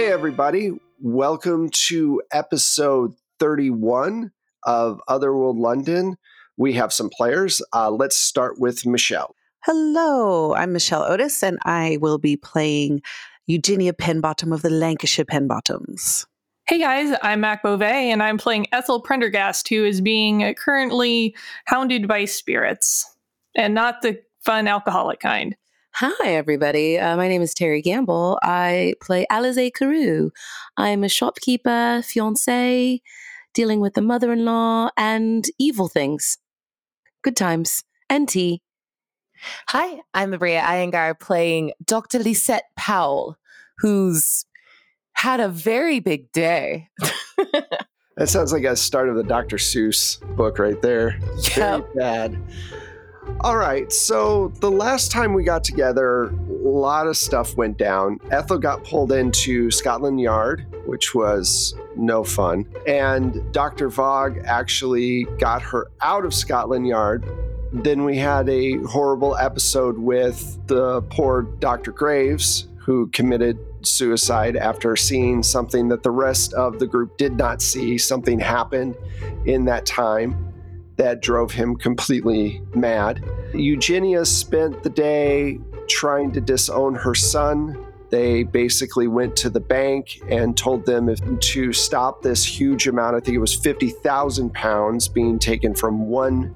Hey, everybody. Welcome to episode 31 of Otherworld London. We have some players. Uh, let's start with Michelle. Hello, I'm Michelle Otis, and I will be playing Eugenia Penbottom of the Lancashire Penbottoms. Hey guys, I'm Mac Beauvais, and I'm playing Ethel Prendergast, who is being currently hounded by spirits, and not the fun alcoholic kind. Hi, everybody. Uh, my name is Terry Gamble. I play Alize Carew. I'm a shopkeeper, fiance, dealing with the mother in law, and evil things. Good times. And tea. Hi, I'm Maria Iyengar playing Dr. Lisette Powell, who's had a very big day. That sounds like a start of the Dr. Seuss book right there. Very Yep. bad. All right, so the last time we got together, a lot of stuff went down. Ethel got pulled into Scotland Yard, which was no fun. And Dr. Vogue actually got her out of Scotland Yard. Then we had a horrible episode with the poor Dr. Graves, who committed suicide after seeing something that the rest of the group did not see. Something happened in that time that drove him completely mad. Eugenia spent the day trying to disown her son. They basically went to the bank and told them if, to stop this huge amount. I think it was 50,000 pounds being taken from one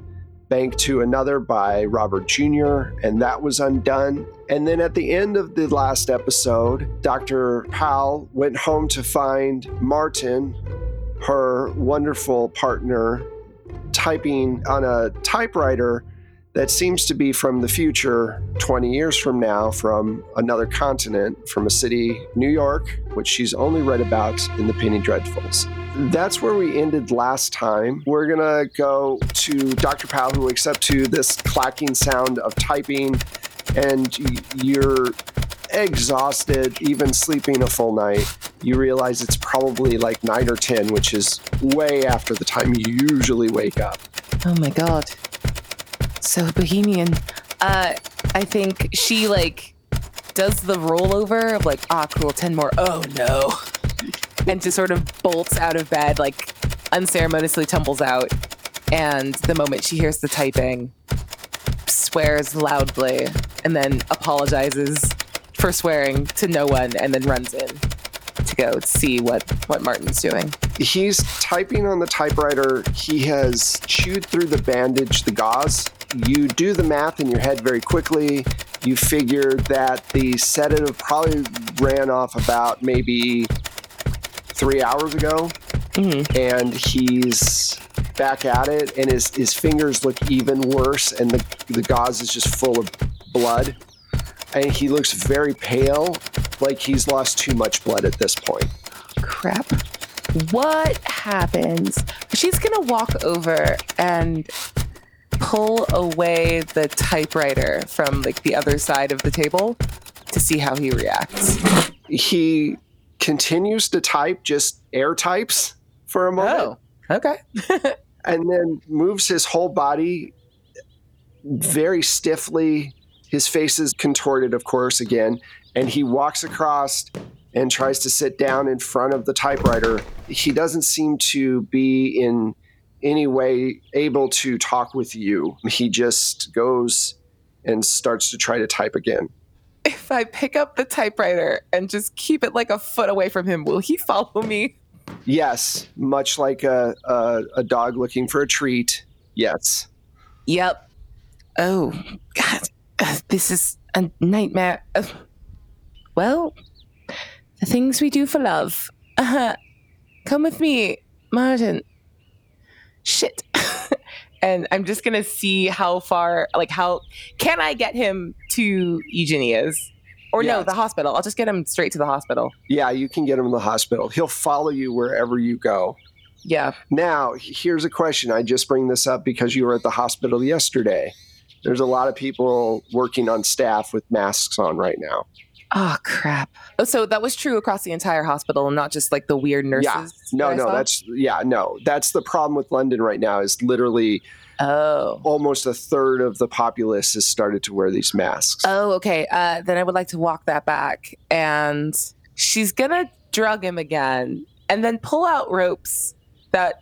bank to another by Robert Jr., and that was undone. And then at the end of the last episode, Dr. Powell went home to find Martin, her wonderful partner, typing on a typewriter that seems to be from the future 20 years from now from another continent from a city new york which she's only read about in the penny dreadfuls. That's where we ended last time. We're gonna go to dr powell who wakes up to this clacking sound of typing and you're exhausted even sleeping a full night you realize it's probably like 9 or 10 which is way after the time you usually wake up Oh my god. So bohemian. Uh I think she like does the rollover of like, ah cool, 10 more. Oh no. And just sort of bolts out of bed, like unceremoniously tumbles out. And the moment she hears the typing, swears loudly and then apologizes for swearing to no one and then runs in to go see what what Martin's doing. he's typing on the typewriter. He has chewed through the bandage, the gauze. You do the math in your head very quickly. You figure that the sedative probably ran off about maybe three hours ago, mm-hmm. and he's back at it, and his, his fingers look even worse, and the, the gauze is just full of blood. And he looks very pale, like he's lost too much blood at this point. crap. What happens? She's gonna walk over and pull away the typewriter from like the other side of the table to see how he reacts. he continues to type just air types for a moment Oh, okay. and then moves his whole body very stiffly his face is contorted of course again and he walks across and tries to sit down in front of the typewriter he doesn't seem to be in any way able to talk with you he just goes and starts to try to type again If I pick up the typewriter and just keep it like a foot away from him, will he follow me? Yes, much like a, a a dog looking for a treat. Yes. Yep. Oh, God. Uh, this is a nightmare. Uh, well, the things we do for love. Uh, come with me, Martin. Shit. and I'm just going to see how far, like, how can I get him to Eugenia's? Or no, the hospital. I'll just get him straight to the hospital. Yeah, you can get him to the hospital. He'll follow you wherever you go. Yeah. Now, here's a question. I just bring this up because you were at the hospital yesterday. There's a lot of people working on staff with masks on right now. Oh, crap. Oh, so that was true across the entire hospital and not just like the weird nurses? Yeah. No, that no, that's yeah, no. That's the problem with London right now is literally Oh. almost a third of the populace has started to wear these masks. Oh, okay. Uh, then I would like to walk that back. And she's going to drug him again, and then pull out ropes that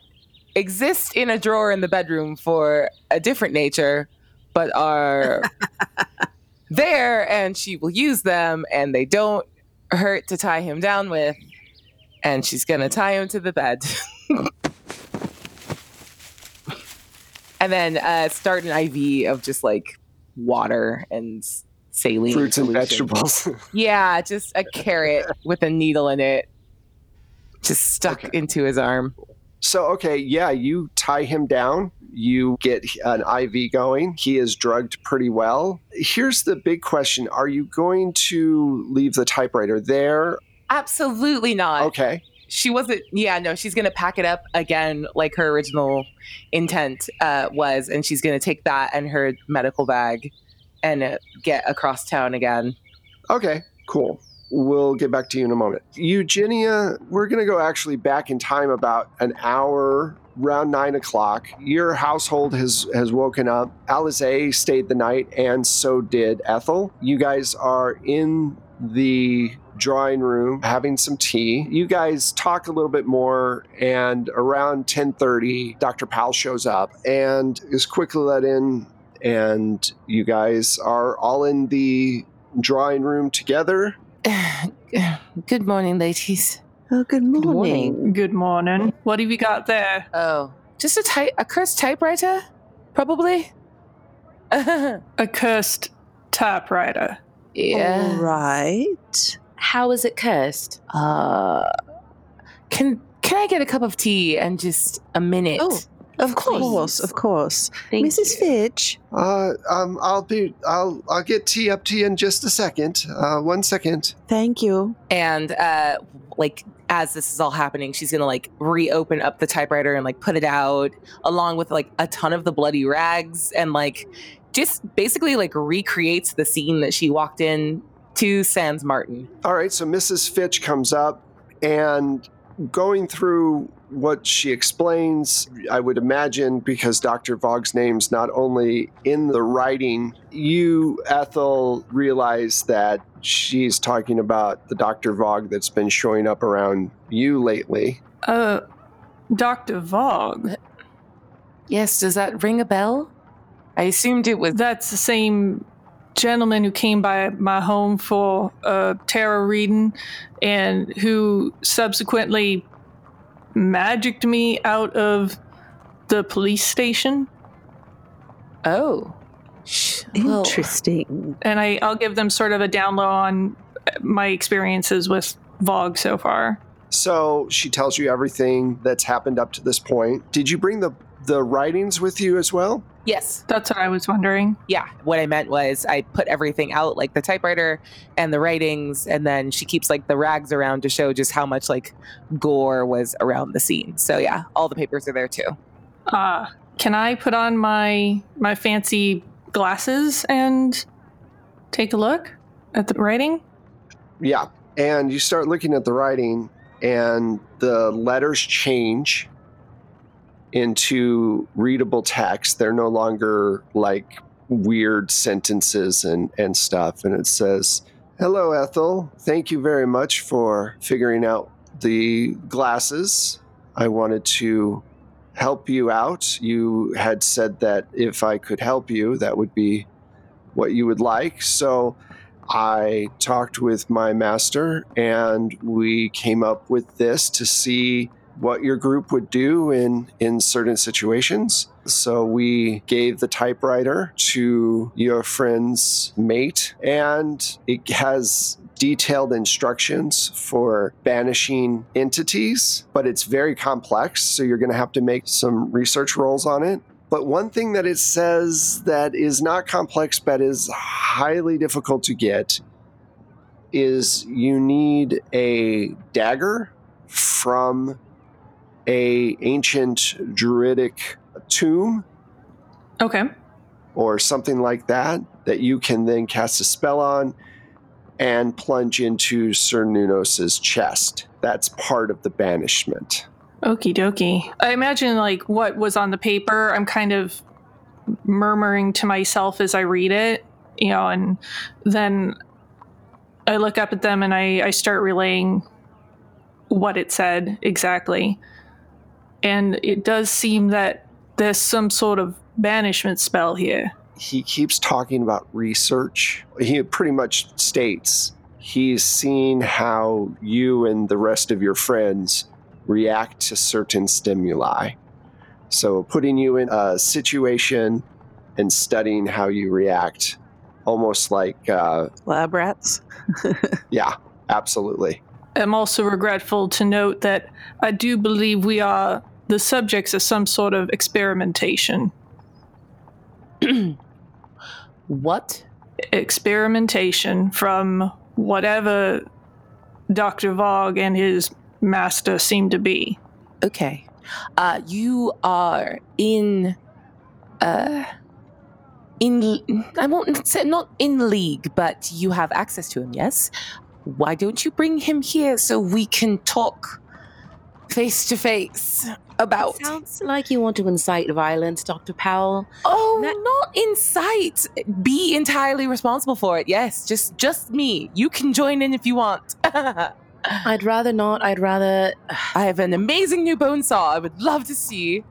exist in a drawer in the bedroom for a different nature, but are there, and she will use them, and they don't hurt to tie him down with. And she's gonna tie him to the bed. and then uh, start an IV of just like water and saline Fruits and vegetables. Yeah, just a carrot with a needle in it, just stuck Okay. into his arm. So, okay, yeah, you tie him down, you get an IV going. He is drugged pretty well. Here's the big question Are you going to leave the typewriter there? Absolutely not. Okay. She wasn't. Yeah, no, she's gonna pack it up again, like her original intent uh, was, and she's gonna take that and her medical bag and uh, get across town again. Okay, cool. We'll get back to you in a moment. Eugenia, we're going to go actually back in time about an hour, around nine o'clock. Your household has, has woken up. Alize stayed the night, and so did Ethel. You guys are in the drawing room having some tea. You guys talk a little bit more, and around 1030, Dr. Powell shows up and is quickly let in, and you guys are all in the drawing room together. Good morning, ladies. Oh, good morning. morning. Good morning. What have you got there? Oh, just a type, a cursed typewriter, probably. A cursed typewriter. yeah. All right. How is it cursed? Uh, can can I get a cup of tea and just a minute? Oh, Of course. course, of course. Thank Mrs. you. Fitch. Uh, um, I'll be, I'll, I'll get tea up to you in just a second. Uh, one second. Thank you. And uh, like as this is all happening, she's gonna like reopen up the typewriter and like put it out along with like a ton of the bloody rags and like just basically like recreates the scene that she walked in to Sans Martin. All right. So Mrs. Fitch comes up and going through what she explains, I would imagine because Dr. Vogg's name's not only in the writing, you, Ethel, realize that she's talking about the Dr. Vogg that's been showing up around you lately. Uh, Dr. Vogue. Yes, does that ring a bell? I assumed it was. That's the same gentleman who came by my home for a tarot reading and who subsequently magicked me out of the police station. Oh, Sh- well, Interesting. And I, I'll give them sort of a down low on my experiences with Vogue so far. So she tells you everything that's happened up to this point. Did you bring the the writings with you as well? yes, That's what I was wondering. yeah. What I meant was I put everything out, like the typewriter and the writings, and then she keeps like the rags around to show just how much like gore was around the scene. So yeah, all the papers are there too. Uh, can I put on my my fancy glasses and take a look at the writing? Yeah. And you start looking at the writing, and the letters change into readable text. They're no longer like weird sentences and, and stuff. And it says, Hello, Ethel. Thank you very much for figuring out the glasses. I wanted to help you out. You had said that if I could help you, that would be what you would like. So I talked with my master and we came up with this to see what your group would do in in certain situations. So we gave the typewriter to your friend's mate and it has detailed instructions for banishing entities, but it's very complex, so you're going to have to make some research rolls on it. But one thing that it says that is not complex but is highly difficult to get is you need a dagger from a ancient druidic tomb Okay. or something like that that you can then cast a spell on and plunge into Cernunnos's chest. That's part of the banishment. Okie dokie. I imagine like what was on the paper, I'm kind of murmuring to myself as I read it, you know, and then I look up at them and I, I start relaying what it said exactly. And it does seem that there's some sort of banishment spell here. He keeps talking about research. He pretty much states he's seen how you and the rest of your friends react to certain stimuli. So, putting you in a situation and studying how you react, almost like, uh, Lab rats. yeah, absolutely. I'm also regretful to note that I do believe we are the subjects of some sort of experimentation. What? Experimentation from whatever Dr. Vogue and his master seem to be. Okay. Uh, you are in. Uh, in. I won't say not in league, but you have access to him, yes? Why don't you bring him here so we can talk face to face about. Sounds like you want to incite violence, Dr. Powell. Oh, That- not incite. Be entirely responsible for it. Yes, just just me. You can join in if you want. I'd rather not. I'd rather. I have an amazing new bone saw. I would love to see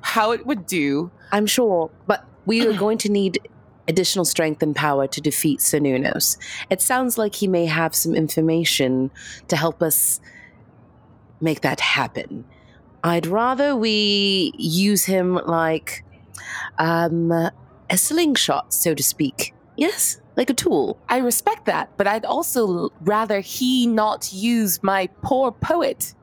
how it would do. I'm sure, but we are going to need additional strength and power to defeat Cernunnos. It sounds like he may have some information to help us make that happen. I'd rather we use him like um, a slingshot, so to speak. Yes, like a tool. I respect that, but I'd also rather he not use my poor poet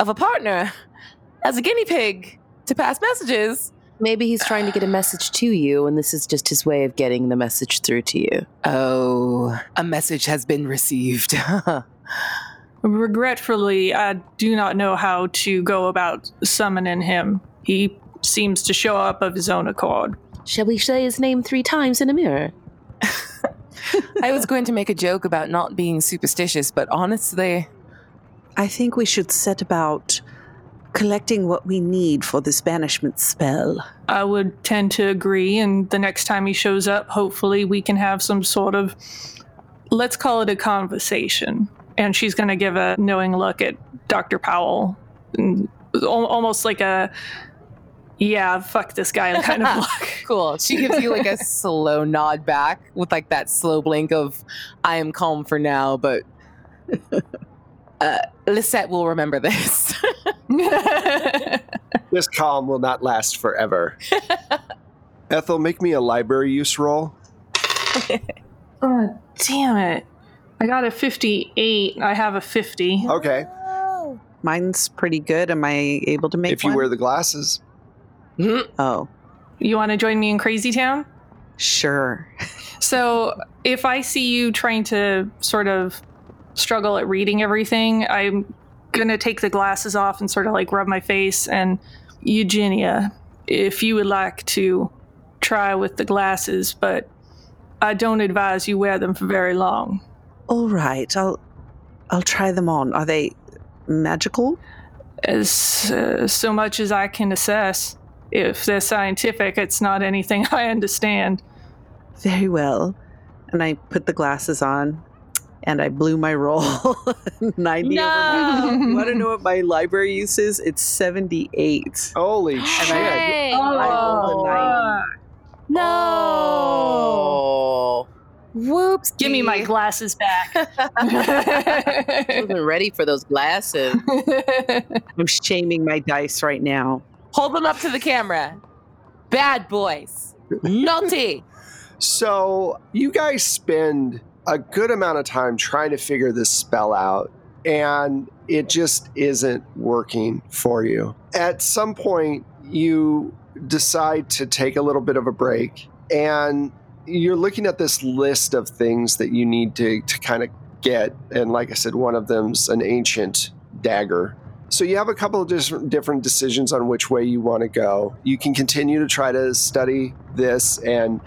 of a partner as a guinea pig to pass messages. Maybe he's trying to get a message to you, and this is just his way of getting the message through to you. Oh, a message has been received. Regretfully, I do not know how to go about summoning him. He seems to show up of his own accord. Shall we say his name three times in a mirror? I was going to make a joke about not being superstitious, but honestly, I think we should set about collecting what we need for this banishment spell. I would tend to agree, and the next time he shows up, hopefully we can have some sort of, let's call it a conversation. And she's going to give a knowing look at Dr. Powell, almost like a, yeah, fuck this guy kind of look. cool. She gives you like a slow nod back with like that slow blink of, I am calm for now, but uh, Lisette will remember this. This calm will not last forever. Ethel, make me a library use roll. oh, damn it. I got a 58. I have a 50. Okay, Mine's pretty good. Am I able to make if you one? wear the glasses. Mm-hmm. oh, You want to join me in Crazy Town? sure. So, if I see you trying to sort of struggle at reading everything, I'm going to take the glasses off and sort of like rub my face. And Eugenia, if you would like to try with the glasses, but I don't advise you wear them for very long. All right, I'll I'll try them on. Are they magical? As uh, so much as I can assess, if they're scientific, it's not anything I understand. Very well. And I put the glasses on and I blew my roll 90 No. over. You want to know what my library use is? It's 78. Holy shit. Hey. I rolled a 90. Oh. Whoops. Give me my glasses back. I wasn't ready for those glasses. I'm shaming my dice right now. Hold them up to the camera. Bad boys. Naughty. So, you guys spend a good amount of time trying to figure this spell out, and it just isn't working for you. At some point, you decide to take a little bit of a break, and you're looking at this list of things that you need to, to kind of get. And like I said, one of them's an ancient dagger. So you have a couple of dis- different decisions on which way you want to go. You can continue to try to study this and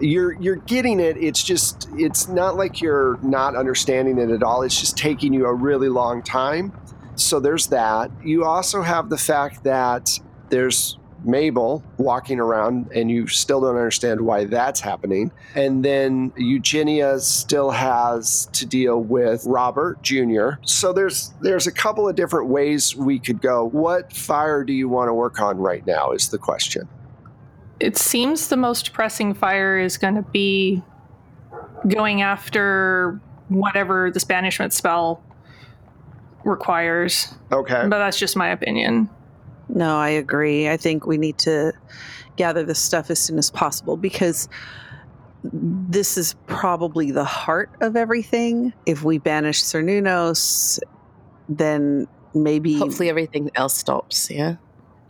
you're you're getting it it's just it's not like you're not understanding it at all it's just taking you a really long time so there's that you also have the fact that there's Mabel walking around, and you still don't understand why that's happening. And then Eugenia still has to deal with Robert Jr. So there's there's a couple of different ways we could go. What fire do you want to work on right now? Is the question. It seems the most pressing fire is going to be going after whatever this banishment spell requires. Okay. But that's just my opinion. No, I agree. I think we need to gather this stuff as soon as possible because this is probably the heart of everything. If we banish Cernunnos, then maybe Hopefully everything else stops. Yeah.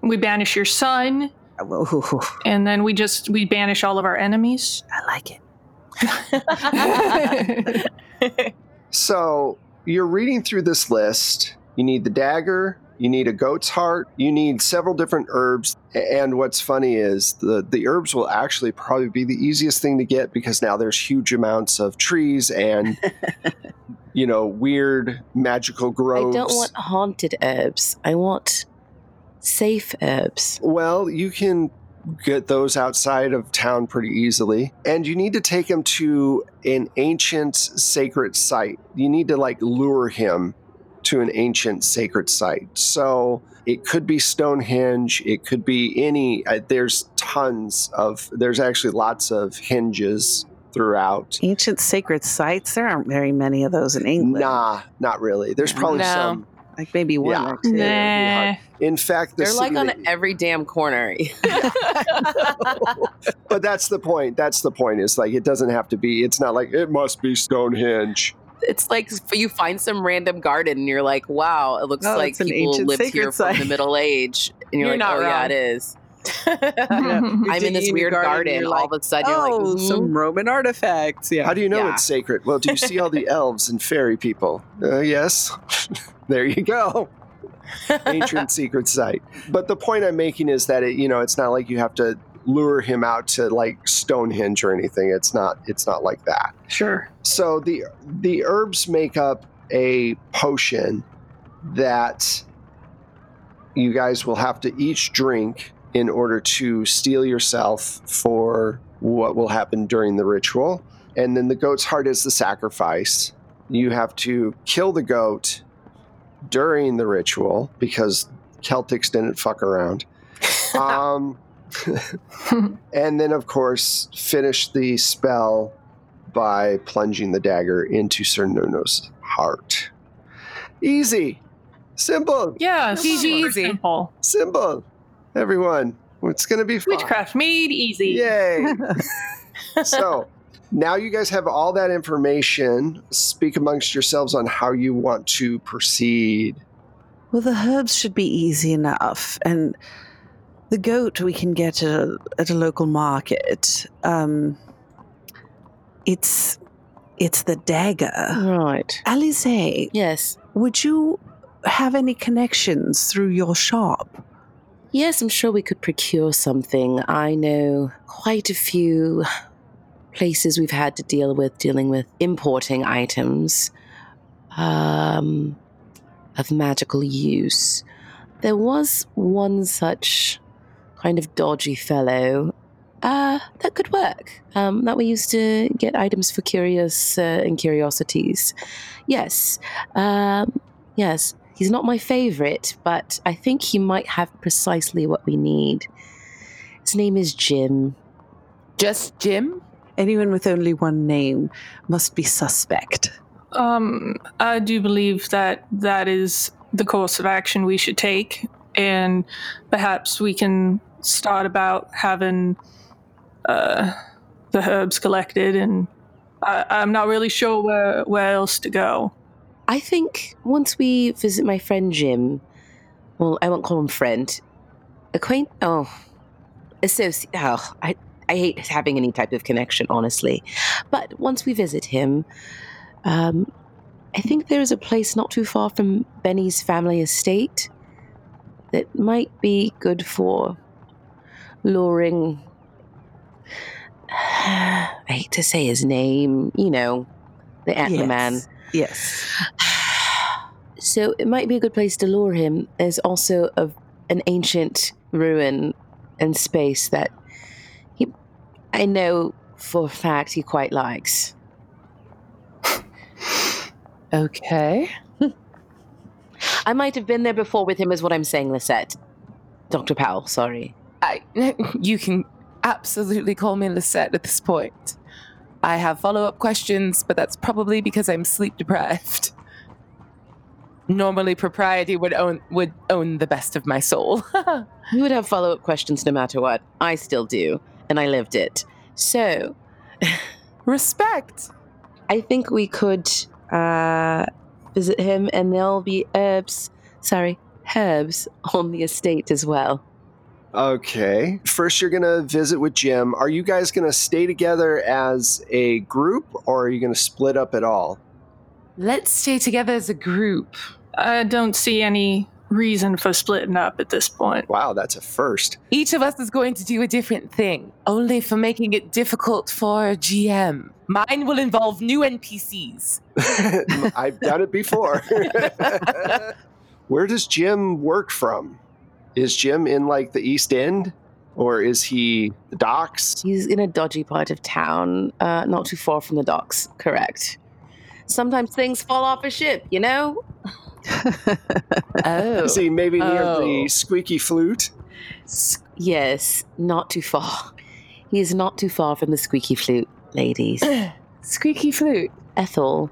We banish your son, Ooh, and then we just we banish all of our enemies. I like it. So you're reading through this list. You need the dagger. You need a goat's heart. You need several different herbs. And what's funny is the, the herbs will actually probably be the easiest thing to get because now there's huge amounts of trees and, you know, weird magical groves. I don't want haunted herbs. I want safe herbs. Well, you can get those outside of town pretty easily. And you need to take him to an ancient sacred site. You need to like lure him to an ancient sacred site. So it could be Stonehenge, it could be any, uh, there's tons of, there's actually lots of henges throughout. Ancient sacred sites. There aren't very many of those in England. Nah, not really. There's probably No. some. Like maybe one Yeah. or two. Nah. In fact, the They're like on that- every damn corner. but that's the point. That's the point. Is like it doesn't have to be. It's not like it must be Stonehenge. It's like you find some random garden and you're like, wow, it looks Oh, like people ancient lived sacred here from the. Middle Age. And you're, You're like, not oh, yeah, wrong. it is. You're I'm in this weird garden, garden. you're all of a sudden, oh, you're like, "Mhm." some Roman artifacts. Yeah. How do you know Yeah. it's sacred? Well, do you see all the elves and fairy people? Uh, yes. there you go. Ancient secret site. But the point I'm making is that it, you know, it's not like you have to lure him out to like Stonehenge or anything. It's not. It's not like that. Sure. So the the herbs make up a potion that you guys will have to each drink in order to steel yourself for what will happen during the ritual. And then the goat's heart is the sacrifice. You have to kill the goat during the ritual because Celtics didn't fuck around. Um, and then, of course, finish the spell by plunging the dagger into Cernunnos' heart. Easy. Simple. Yeah, Easy, easy. simple. Simple. Everyone, it's going to be fun. Witchcraft made easy. Yay. so now you guys have all that information. Speak amongst yourselves on how you want to proceed. Well, the herbs should be easy enough, and the goat we can get at a, at a local market. Um, it's it's the dagger. right. Alize, Yes. would you have any connections through your shop? Yes, I'm sure we could procure something. I know quite a few places we've had to deal with dealing with importing items um, of magical use. There was one such kind of dodgy fellow uh, that could work. Um, that we used to get items for curious uh, and curiosities. Yes, um, yes. He's not my favorite, but I think he might have precisely what we need. His name is Jim. Just Jim? Anyone with only one name must be suspect. Um, I do believe that that is the course of action we should take, and perhaps we can start about having uh, the herbs collected. And I, I'm not really sure where where else to go. I think once we visit my friend Jim, well, I won't call him friend, acquaint. Oh, associate. Oh, I I hate having any type of connection, honestly. But once we visit him, um, I think there is a place not too far from Benny's family estate that might be good for luring. I hate to say his name, you know, the Antler Man. Yes. So it might be a good place to lure him. There's also a, an ancient ruin and space that he, I know for a fact he quite likes. Okay. I might have been there before with him, is what I'm saying, Lisette. Dr. Powell, sorry. I, you can absolutely call me Lisette at this point. I have follow up questions, but that's probably because I'm sleep deprived. Normally, propriety would own would own the best of my soul. You would have follow up questions no matter what. I still do, and I lived it. So, Respect. I think we could uh, visit him, and there'll be herbs, sorry, herbs on the estate as well. Okay. First, you're going to visit with Jim. Are you guys going to stay together as a group or are you going to split up at all? Let's stay together as a group. I don't see any reason for splitting up at this point. Wow, that's a first. Each of us is going to do a different thing, only for making it difficult for GM. Mine will involve new NPCs. I've done it before. Where does Jim work from? Is Jim in like the East End or is he the docks? He's in a dodgy part of town, uh, not too far from the docks, correct. Sometimes things fall off a ship, you know? Oh. Is he maybe near Oh. the squeaky flute? S- yes, not too far. He is not too far from the squeaky flute, ladies. Squeaky flute. Ethel,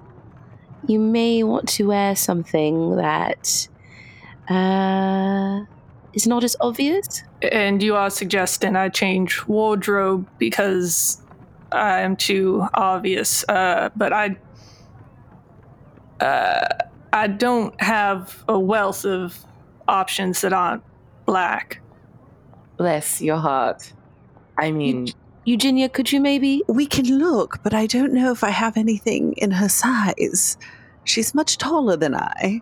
you may want to wear something that uh, is not as obvious. And you are suggesting I change wardrobe because I am too obvious. Uh, but I, uh, I don't have a wealth of options that aren't black. Bless your heart. I mean, Eugenia, could you maybe? We can look, but I don't know if I have anything in her size. She's much taller than I.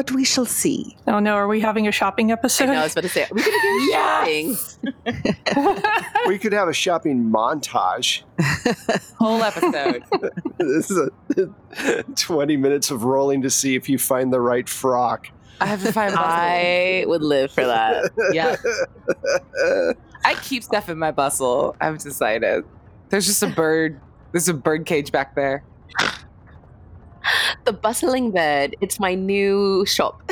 But we shall see. Oh no, are we having a shopping episode? I know, I was about to say, are we going to go shopping? We could have a shopping montage. whole episode. this is a 20 minutes of rolling to see if you find the right frock. I have to find. I would live for that. yeah, I keep stuff in my bustle. I've decided. There's just a bird. There's a bird cage back there. the bustling bed. It's my new shop.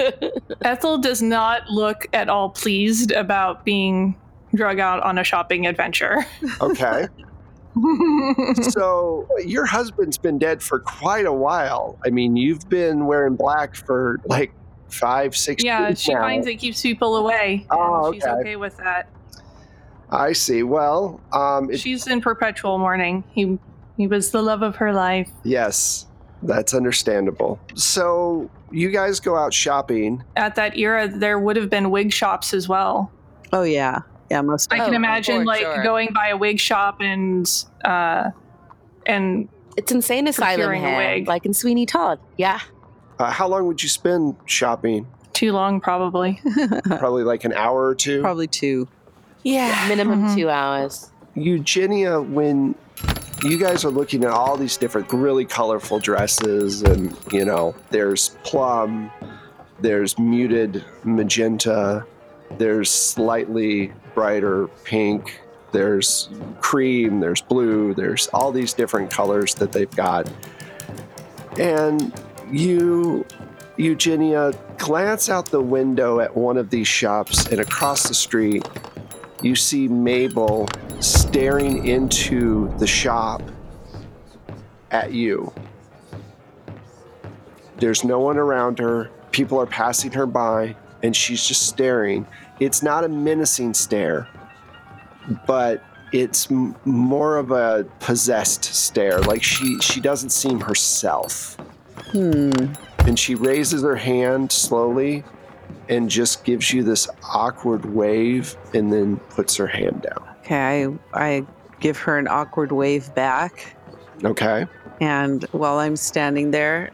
Ethel does not look at all pleased about being drug out on a shopping adventure. okay. So, your husband's been dead for quite a while. I mean, you've been wearing black for like five, six yeah, years she now. finds it keeps people away. Oh, and She's okay. okay with that. I see. Well, um, it, She's in perpetual mourning. He he was the love of her life. yes, that's understandable. So, you guys go out shopping. At that era, there would have been wig shops as well. Oh, yeah. Yeah, most I can Oh, imagine for like sure. going by a wig shop and uh and it's insane asylum Procuring a wig. like in Sweeney Todd. Yeah. Uh, how long would you spend shopping? too long probably. Probably like an hour or two. Probably two. Yeah. Minimum Mhm. two hours. Eugenia, when you guys are looking at all these different really colorful dresses, and you know, there's plum, there's muted magenta, there's slightly brighter pink, there's cream, there's blue, there's all these different colors that they've got. And you, Eugenia, glance out the window at one of these shops, and across the street, you see Mabel staring into the shop at you. There's no one around her. People are passing her by, and she's just staring. It's not a menacing stare, but it's m- more of a possessed stare. Like she she doesn't seem herself. Hmm. And she raises her hand slowly and just gives you this awkward wave and then puts her hand down. Okay, I, I give her an awkward wave back. Okay. And while I'm standing there,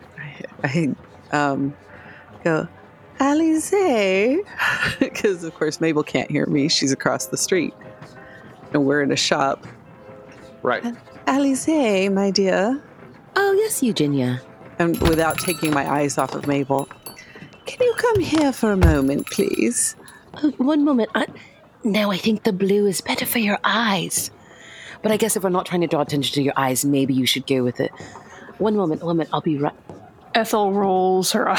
I, I um, go, Alize. Because, of course, Mabel can't hear me. She's across the street. And we're in a shop. Right. Alize, my dear. Oh, yes, Eugenia. And without taking my eyes off of Mabel, can you come here for a moment, please? Oh, one moment. I, No, I think the blue is better for your eyes. But I guess if we're not trying to draw attention to your eyes, maybe you should go with it. One moment, one moment. I'll be right. Ethel rolls her eyes.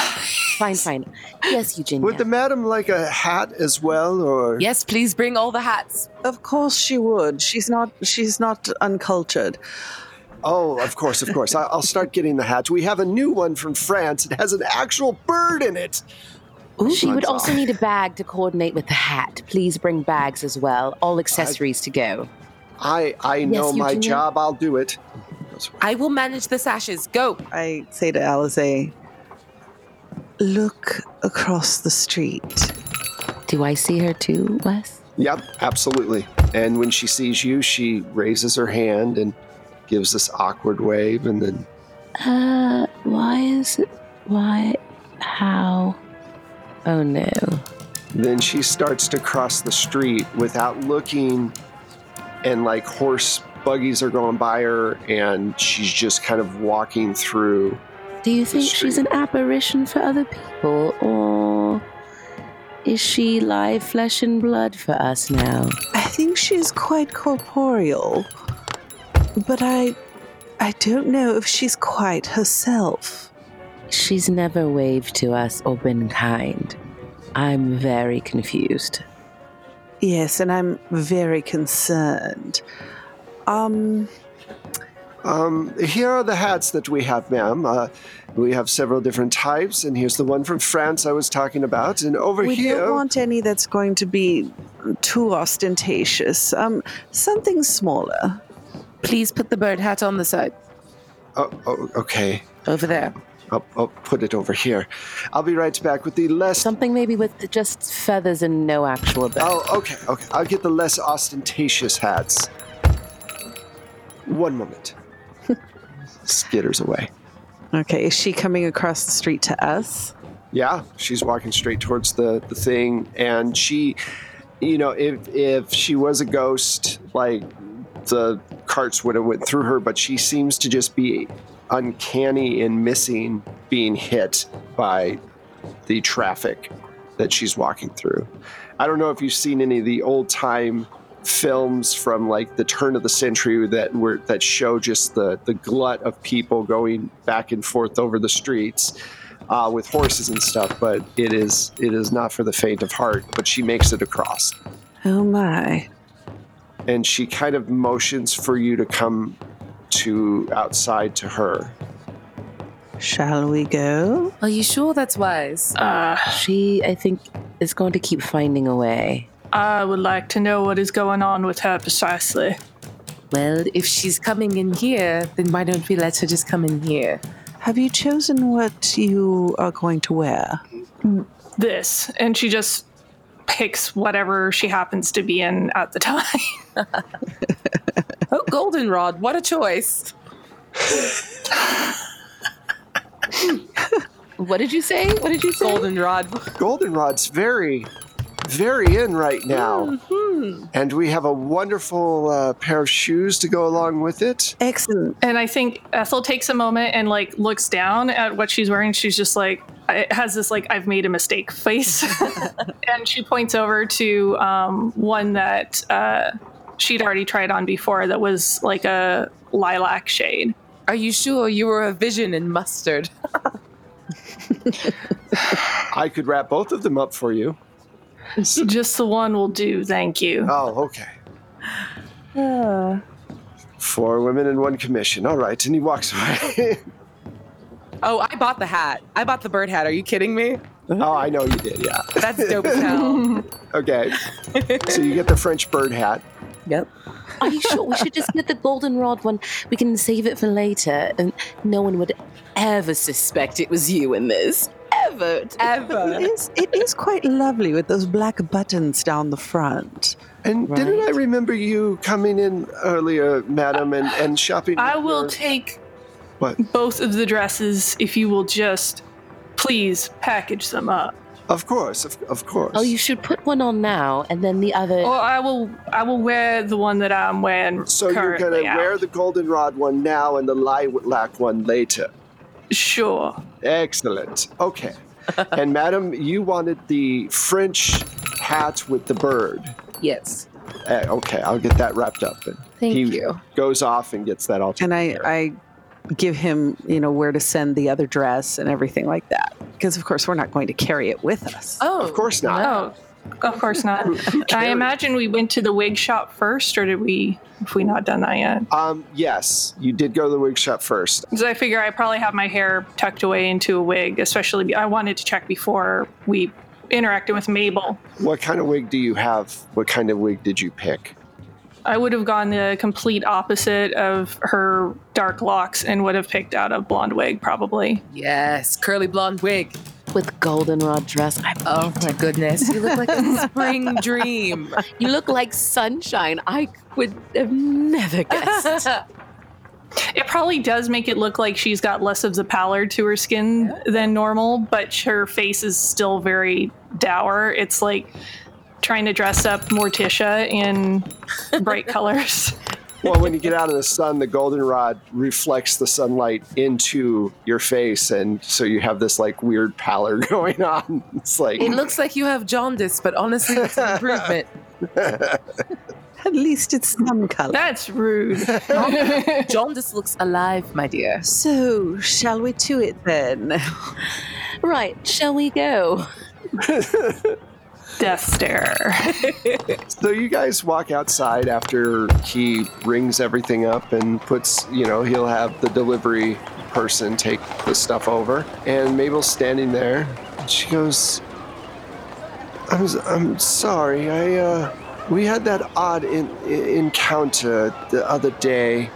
Fine, fine. Yes, Eugenia. Would the madam like a hat as well, or Yes, please bring all the hats. Of course she would. She's not she's not uncultured. Oh, of course, of course. I- I'll start getting the hats. We have a new one from France. It has an actual bird in it. she would also need a bag to coordinate with the hat. Please bring bags as well. All accessories to go. I I know my Eugenia. job. I'll do it. I will manage the sashes. Go. I say to Alize, eh, look across the street. Do I see her too, Wes? Yep, absolutely. And when she sees you, she raises her hand and gives this awkward wave, and then Uh, why is it? Why? How? Oh no. then she starts to cross the street without looking, and like horse buggies are going by her, and she's just kind of walking through. Do you think street. she's an apparition for other people, or is she live flesh and blood for us now? I think she's quite corporeal, but I I don't know if she's quite herself. She's never waved to us or been kind. I'm very confused. Yes, and I'm very concerned. Um, Um, here are the hats that we have, ma'am. Uh, we have several different types, and here's the one from France I was talking about. And over here, we here, don't want any that's going to be too ostentatious. Um, something smaller. Please put the bird hat on the side. oh, oh, okay. Over there. I'll, I'll put it over here. I'll be right back with the less. Something maybe with just feathers and no actual bed. Oh, okay, okay. I'll get the less ostentatious hats. One moment. Skitters away. Okay, is she coming across the street to us? Yeah, she's walking straight towards the, the thing, and she, you know, if if she was a ghost, like the carts would have went through her, but she seems to just be uncanny in missing being hit by the traffic that she's walking through. I don't know if you've seen any of the old time films from like the turn of the century that were that show just the the glut of people going back and forth over the streets uh, with horses and stuff. But it is it is not for the faint of heart. But she makes it across, Oh my. And she kind of motions for you to come to outside to her. Shall we go? Are you sure that's wise? Uh, She, I think, is going to keep finding a way. I would like to know what is going on with her precisely. Well, if she's coming in here, then why don't we let her just come in here? Have you chosen what you are going to wear? This, and she just picks whatever she happens to be in at the time. Oh, goldenrod, what a choice. What did you say? What did you say? Goldenrod. Goldenrod's very, very in right now, and we have a wonderful uh, pair of shoes to go along with it. Excellent. And I think Ethel takes a moment and like looks down at what she's wearing. She's just like, it has this like I've made a mistake face, and she points over to um, one that uh, she'd already tried on before. That was like a lilac shade. Are you sure you were a vision in mustard? I could wrap both of them up for you. Just the one will do. Thank you. Oh, okay. Uh. Four women and one commission. All right, and he walks away. Oh, I bought the hat. I bought the bird hat. Are you kidding me? oh, I know you did. Yeah. That's dope as hell. Okay. so you get the French bird hat. Yep. Are you sure we should just get the goldenrod one? We can save it for later, and no one would ever suspect it was you in this. Ever. Ever. is, it is quite lovely with those black buttons down the front. And didn't I remember you coming in earlier, madam, and, and shopping? I will your- take What? both of the dresses if you will just please package them up. Of course, of, of course. Oh, you should put one on now, and then the other. Or I will I will wear the one that I'm wearing so you're gonna out. wear the goldenrod one now and the lilac one later. Sure. Excellent. Okay. and madam, you wanted the French hat with the bird. Yes. Eh, okay, I'll get that wrapped up. And Thank he you. goes off and gets that all. And I, care. I give him, you know, where to send the other dress and everything like that. Because of course we're not going to carry it with us. Oh, of course not. Oh, of course not. I imagine we went to the wig shop first, or did we? Have we not done that yet? Um, yes, you did go to the wig shop first. Because I figure I probably have my hair tucked away into a wig. Especially, I wanted to check before we interacted with Mabel. What kind of wig do you have? What kind of wig did you pick? I would have gone the complete opposite of her dark locks and would have picked out a blonde wig, probably. Yes, curly blonde wig. With goldenrod dress. I Oh my goodness, you look like a spring dream. You look like sunshine. I would have never guessed. It probably does make it look like she's got less of the pallor to her skin than normal, but her face is still very dour. It's like trying to dress up Morticia in bright colors. Well, when you get out of the sun, the goldenrod reflects the sunlight into your face, and so you have this like weird pallor going on. It's like It looks like you have jaundice, but honestly, it's an improvement. At least it's some color. That's rude. jaundice looks alive, my dear. So, shall we to it then? right, shall we go? Death stare. So you guys walk outside after he rings everything up and puts, you know, he'll have the delivery person take the stuff over. And Mabel's standing there. She goes, I'm, I'm sorry. I, uh, we had that odd in, i- encounter the other day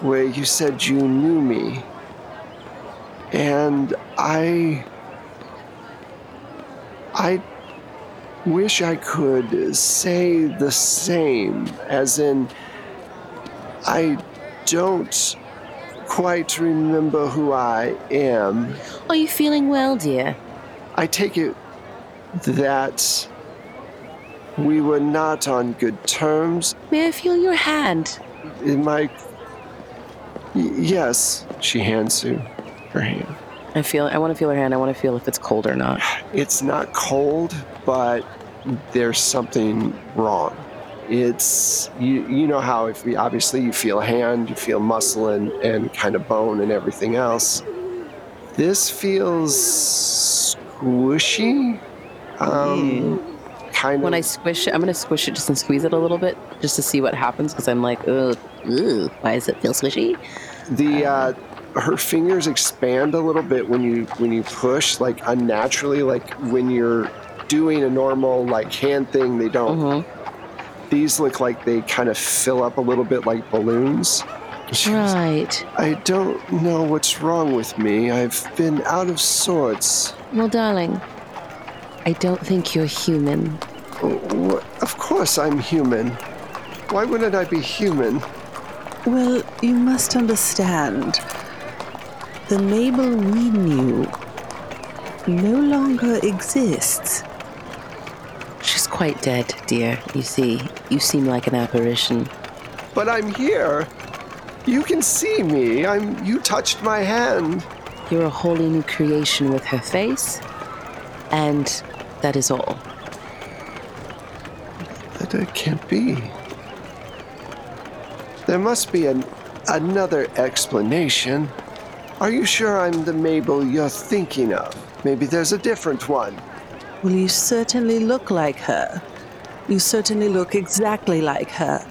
where you said you knew me. And I, I wish I could say the same, as in, I don't quite remember who I am. Are you feeling well, dear? I take it that we were not on good terms. May I feel your hand? In my. Yes, she hands you her hand. I feel. I want to feel her hand. I want to feel if it's cold or not. It's not cold, but there's something wrong. It's you, you know how if we, obviously you feel hand, you feel muscle and, and kind of bone and everything else. This feels squishy. Um, kind of. When I squish it, I'm gonna squish it just and squeeze it a little bit, just to see what happens. Because I'm like, ugh, ugh, why does it feel squishy? the uh, her fingers expand a little bit when you when you push, like unnaturally, like when you're doing a normal like hand thing. They don't. Mm-hmm. These look like they kind of fill up a little bit like balloons. Right. I don't know what's wrong with me. I've been out of sorts. Well, darling, I don't think you're human. Wh- Of course, I'm human. Why wouldn't I be human? Well, you must understand. The Mabel we knew no longer exists. She's quite dead, dear. You see, you seem like an apparition. But I'm here. You can see me. I'm. You touched my hand. You're a wholly new creation with her face, and that is all. That it can't be. There must be an, another explanation. Are you sure I'm the Mabel you're thinking of? Maybe there's a different one. Well, you certainly look like her. You certainly look exactly like her.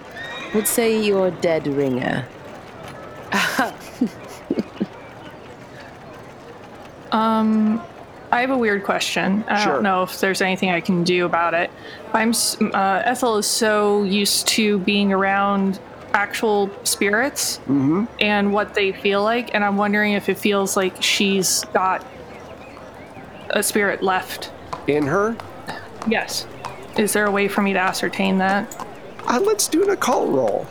Would say you're dead ringer. Um, I have a weird question. I Sure. don't know if there's anything I can do about it. I'm uh, Ethel is so used to being around actual spirits Mm-hmm. and what they feel like, and I'm wondering if it feels like she's got a spirit left. In her? Yes. Is there a way for me to ascertain that? Uh, let's do an occult roll.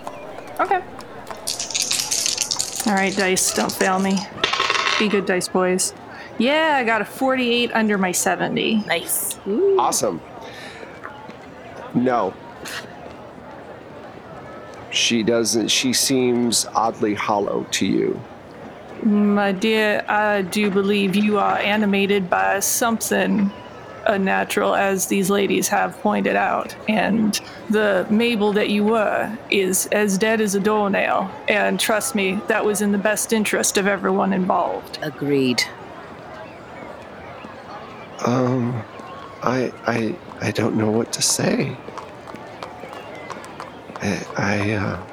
Okay. All right, dice, don't fail me. Be good, dice boys. Yeah, I got a 48 under my 70. Nice. Awesome. No. She doesn't. She seems oddly hollow to you. My dear, I do believe you are animated by something unnatural, as these ladies have pointed out. And the Mabel that you were is as dead as a doornail. And trust me, that was in the best interest of everyone involved. Agreed. Um, I, I, I don't know what to say. I, I, uh,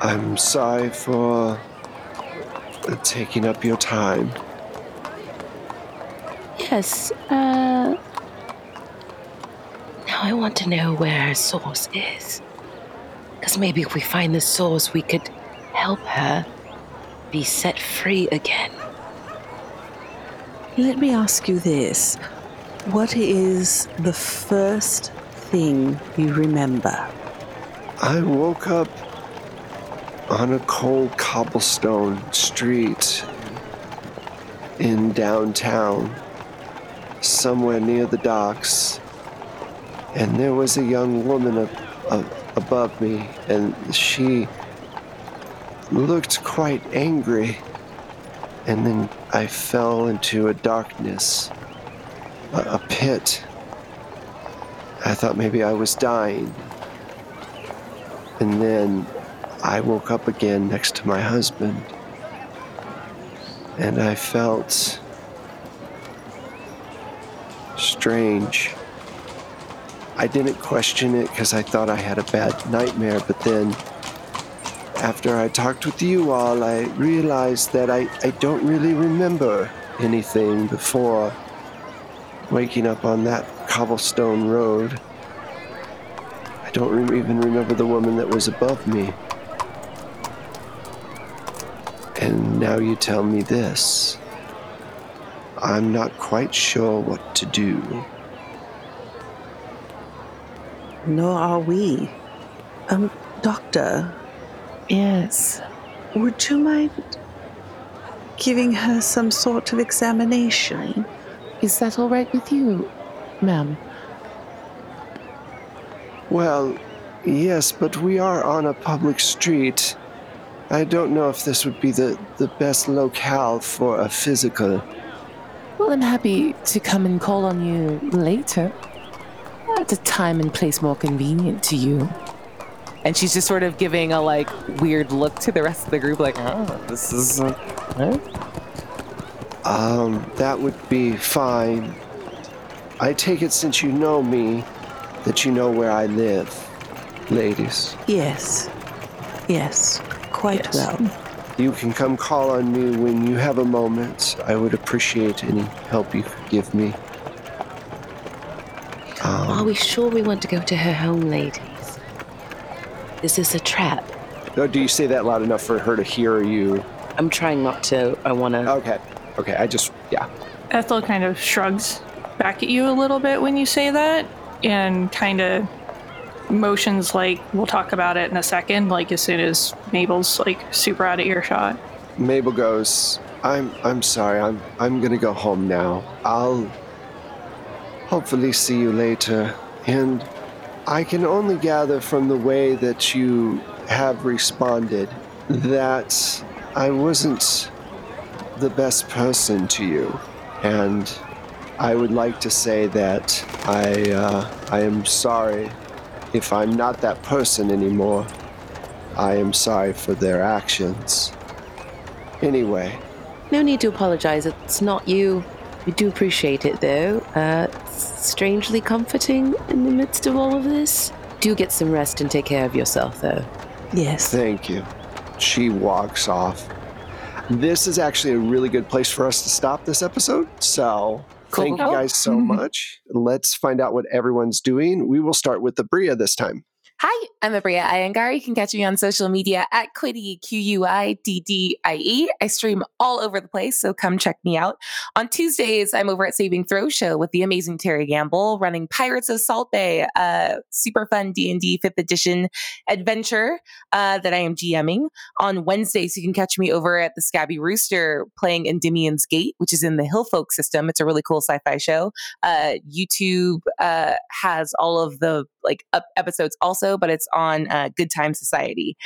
I'm sorry for taking up your time. Yes, uh. Now I want to know where her source is. Because maybe if we find the source, we could help her be set free again. Let me ask you this. What is the first thing you remember? I woke up on a cold cobblestone street in downtown, somewhere near the docks, and there was a young woman up, up above me, and she looked quite angry. And then I fell into a darkness, a, a pit. I thought maybe I was dying. And then I woke up again next to my husband. And I felt strange. I didn't question it because I thought I had a bad nightmare, but then after I talked with you all, I realized that I, I don't really remember anything before waking up on that cobblestone road. I don't re- even remember the woman that was above me. And now you tell me this. I'm not quite sure what to do. Nor are we. Um, Doctor, Yes. would you mind giving her some sort of examination? Is that all right with you, ma'am? Well, yes, but we are on a public street. I don't know if this would be the, the best locale for a physical. Well, I'm happy to come and call on you later. At a time and place more convenient to you. And she's just sort of giving a like weird look to the rest of the group, like, oh, this is. Uh, huh? Um, that would be fine. I take it since you know me that you know where I live, ladies. Yes. Yes. Quite Yes. well. You can come call on me when you have a moment. I would appreciate any help you could give me. Are Um, we sure we want to go to her home, ladies? Is this a trap? oh, do you say that loud enough for her to hear you? I'm trying not to. I want to. Okay. Okay, I just, yeah. Ethel kind of shrugs back at you a little bit when you say that and kind of motions like we'll talk about it in a second like as soon as mabel's like super out of earshot Mabel goes, I'm I'm sorry, I'm I'm gonna go home now. I'll hopefully see you later. And I can only gather from the way that you have responded that I wasn't the best person to you. And I would like to say that I uh, I am sorry if I'm not that person anymore. I am sorry for their actions. Anyway, No need to apologize. It's not you. We do appreciate it, though. Uh, strangely comforting in the midst of all of this. Do get some rest and take care of yourself, though. Yes. thank you. She walks off. This is actually a really good place for us to stop this episode. So, thank you guys so mm-hmm. much. Let's find out what everyone's doing. We will start with the Bria this time. Hi, I'm Abria Iyengar. You can catch me on social media at Quiddie, Q U I D D I E. I stream all over the place, so come check me out. On Tuesdays, I'm over at Saving Throw Show with the amazing Terry Gamble, running Pirates of Salt Bay, a super fun D&D 5th edition adventure uh, that I am GMing. On Wednesdays, you can catch me over at the Scabby Rooster playing Endymion's Gate, which is in the Hillfolk system. It's a really cool sci-fi show. Uh, YouTube uh, has all of the like episodes also, but it's on uh, Good Time Society.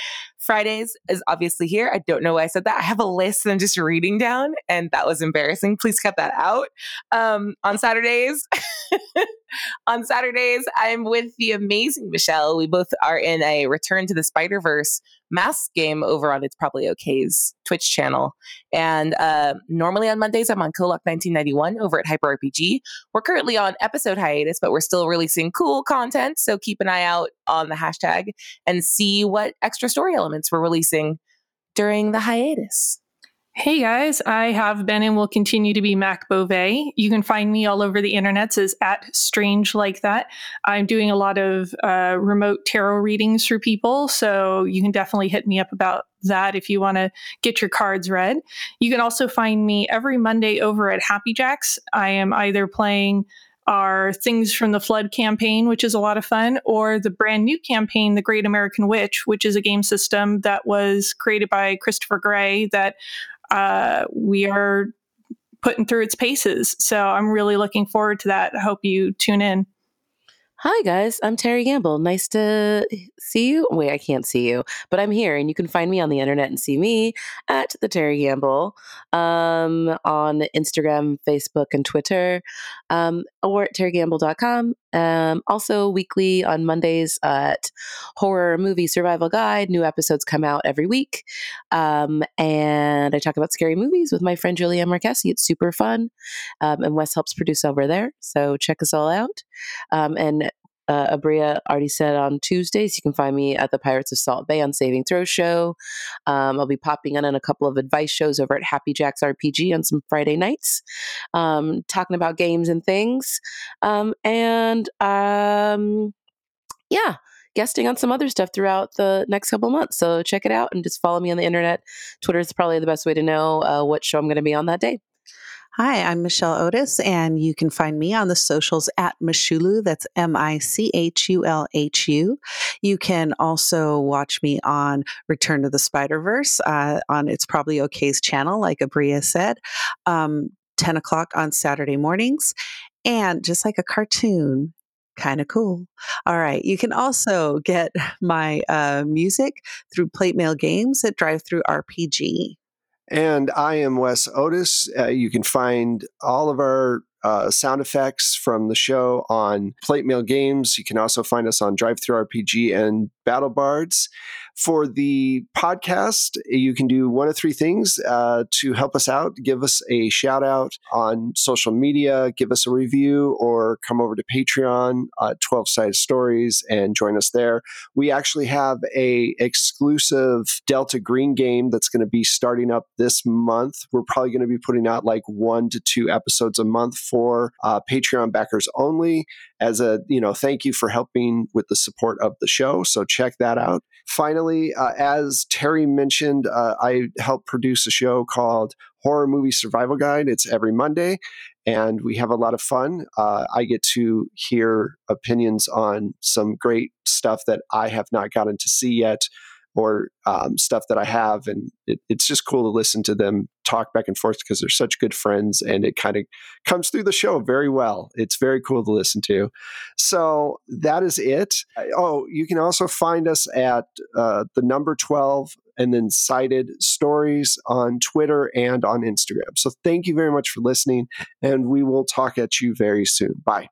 Fridays is obviously here. I don't know why I said that. I have a list that I'm just reading down, and that was embarrassing. Please cut that out. Um, on Saturdays, on Saturdays, I'm with the amazing Michelle. We both are in a Return to the Spider Verse mask game over on It's Probably OK's Twitch channel. And uh, normally on Mondays, I'm on Kollok 1991 over at Hyper RPG. We're currently on episode hiatus, but we're still releasing cool content. So keep an eye out on the hashtag and see what extra story elements we're releasing during the hiatus. Hey guys, I have been and will continue to be Mac Beauvais. You can find me all over the internet as at Strange Like That. I'm doing a lot of uh, remote tarot readings for people, so you can definitely hit me up about that if you want to get your cards read. You can also find me every Monday over at Happy Jacks. I am either playing our Things from the Flood campaign, which is a lot of fun, or the brand new campaign, The Great American Witch, which is a game system that was created by Christopher Gray that uh, we are putting through its paces. So I'm really looking forward to that. I hope you tune in. Hi, guys. I'm Terry Gamble. Nice to see you. Wait, I can't see you, but I'm here, and you can find me on the internet and see me at the Terry Gamble um, on Instagram, Facebook, and Twitter, um, or at terrygamble.com. Um, also, weekly on Mondays at Horror Movie Survival Guide. New episodes come out every week. Um, and I talk about scary movies with my friend Julia Marchese. It's super fun. Um, and Wes helps produce over there. So check us all out. Um, and uh, Abria already said on Tuesdays. You can find me at the Pirates of Salt Bay on Saving Throw Show. Um, I'll be popping in on a couple of advice shows over at Happy Jacks RPG on some Friday nights, um, talking about games and things. Um, and um, yeah, guesting on some other stuff throughout the next couple months. So check it out and just follow me on the internet. Twitter is probably the best way to know uh, what show I'm going to be on that day. Hi, I'm Michelle Otis, and you can find me on the socials at Michulhu. That's M I C H U L H U. You can also watch me on Return to the Spider Verse uh, on It's Probably OK's channel, like Abria said, um, 10 o'clock on Saturday mornings. And just like a cartoon, kind of cool. All right. You can also get my uh, music through Plate Mail Games at Drive Through RPG. And I am Wes Otis. Uh, you can find all of our uh, sound effects from the show on Plate Mail Games. You can also find us on DriveThruRPG and Battle Bards. For the podcast, you can do one of three things uh, to help us out. Give us a shout out on social media, give us a review, or come over to Patreon, uh, 12 Sided Stories, and join us there. We actually have a exclusive Delta Green game that's going to be starting up this month. We're probably going to be putting out like one to two episodes a month for uh, Patreon backers only as a you know thank you for helping with the support of the show. So check that out. Finally uh, as terry mentioned uh, i help produce a show called horror movie survival guide. It's every monday and we have a lot of fun. Uh, i get to hear opinions on some great stuff that i have not gotten to see yet or um, stuff that I have. And it, it's just cool to listen to them talk back and forth because they're such good friends and it kind of comes through the show very well. It's very cool to listen to. So that is it. Oh, you can also find us at uh, the number 12 and then sided stories on Twitter and on Instagram. So thank you very much for listening, and we will talk at you very soon. Bye.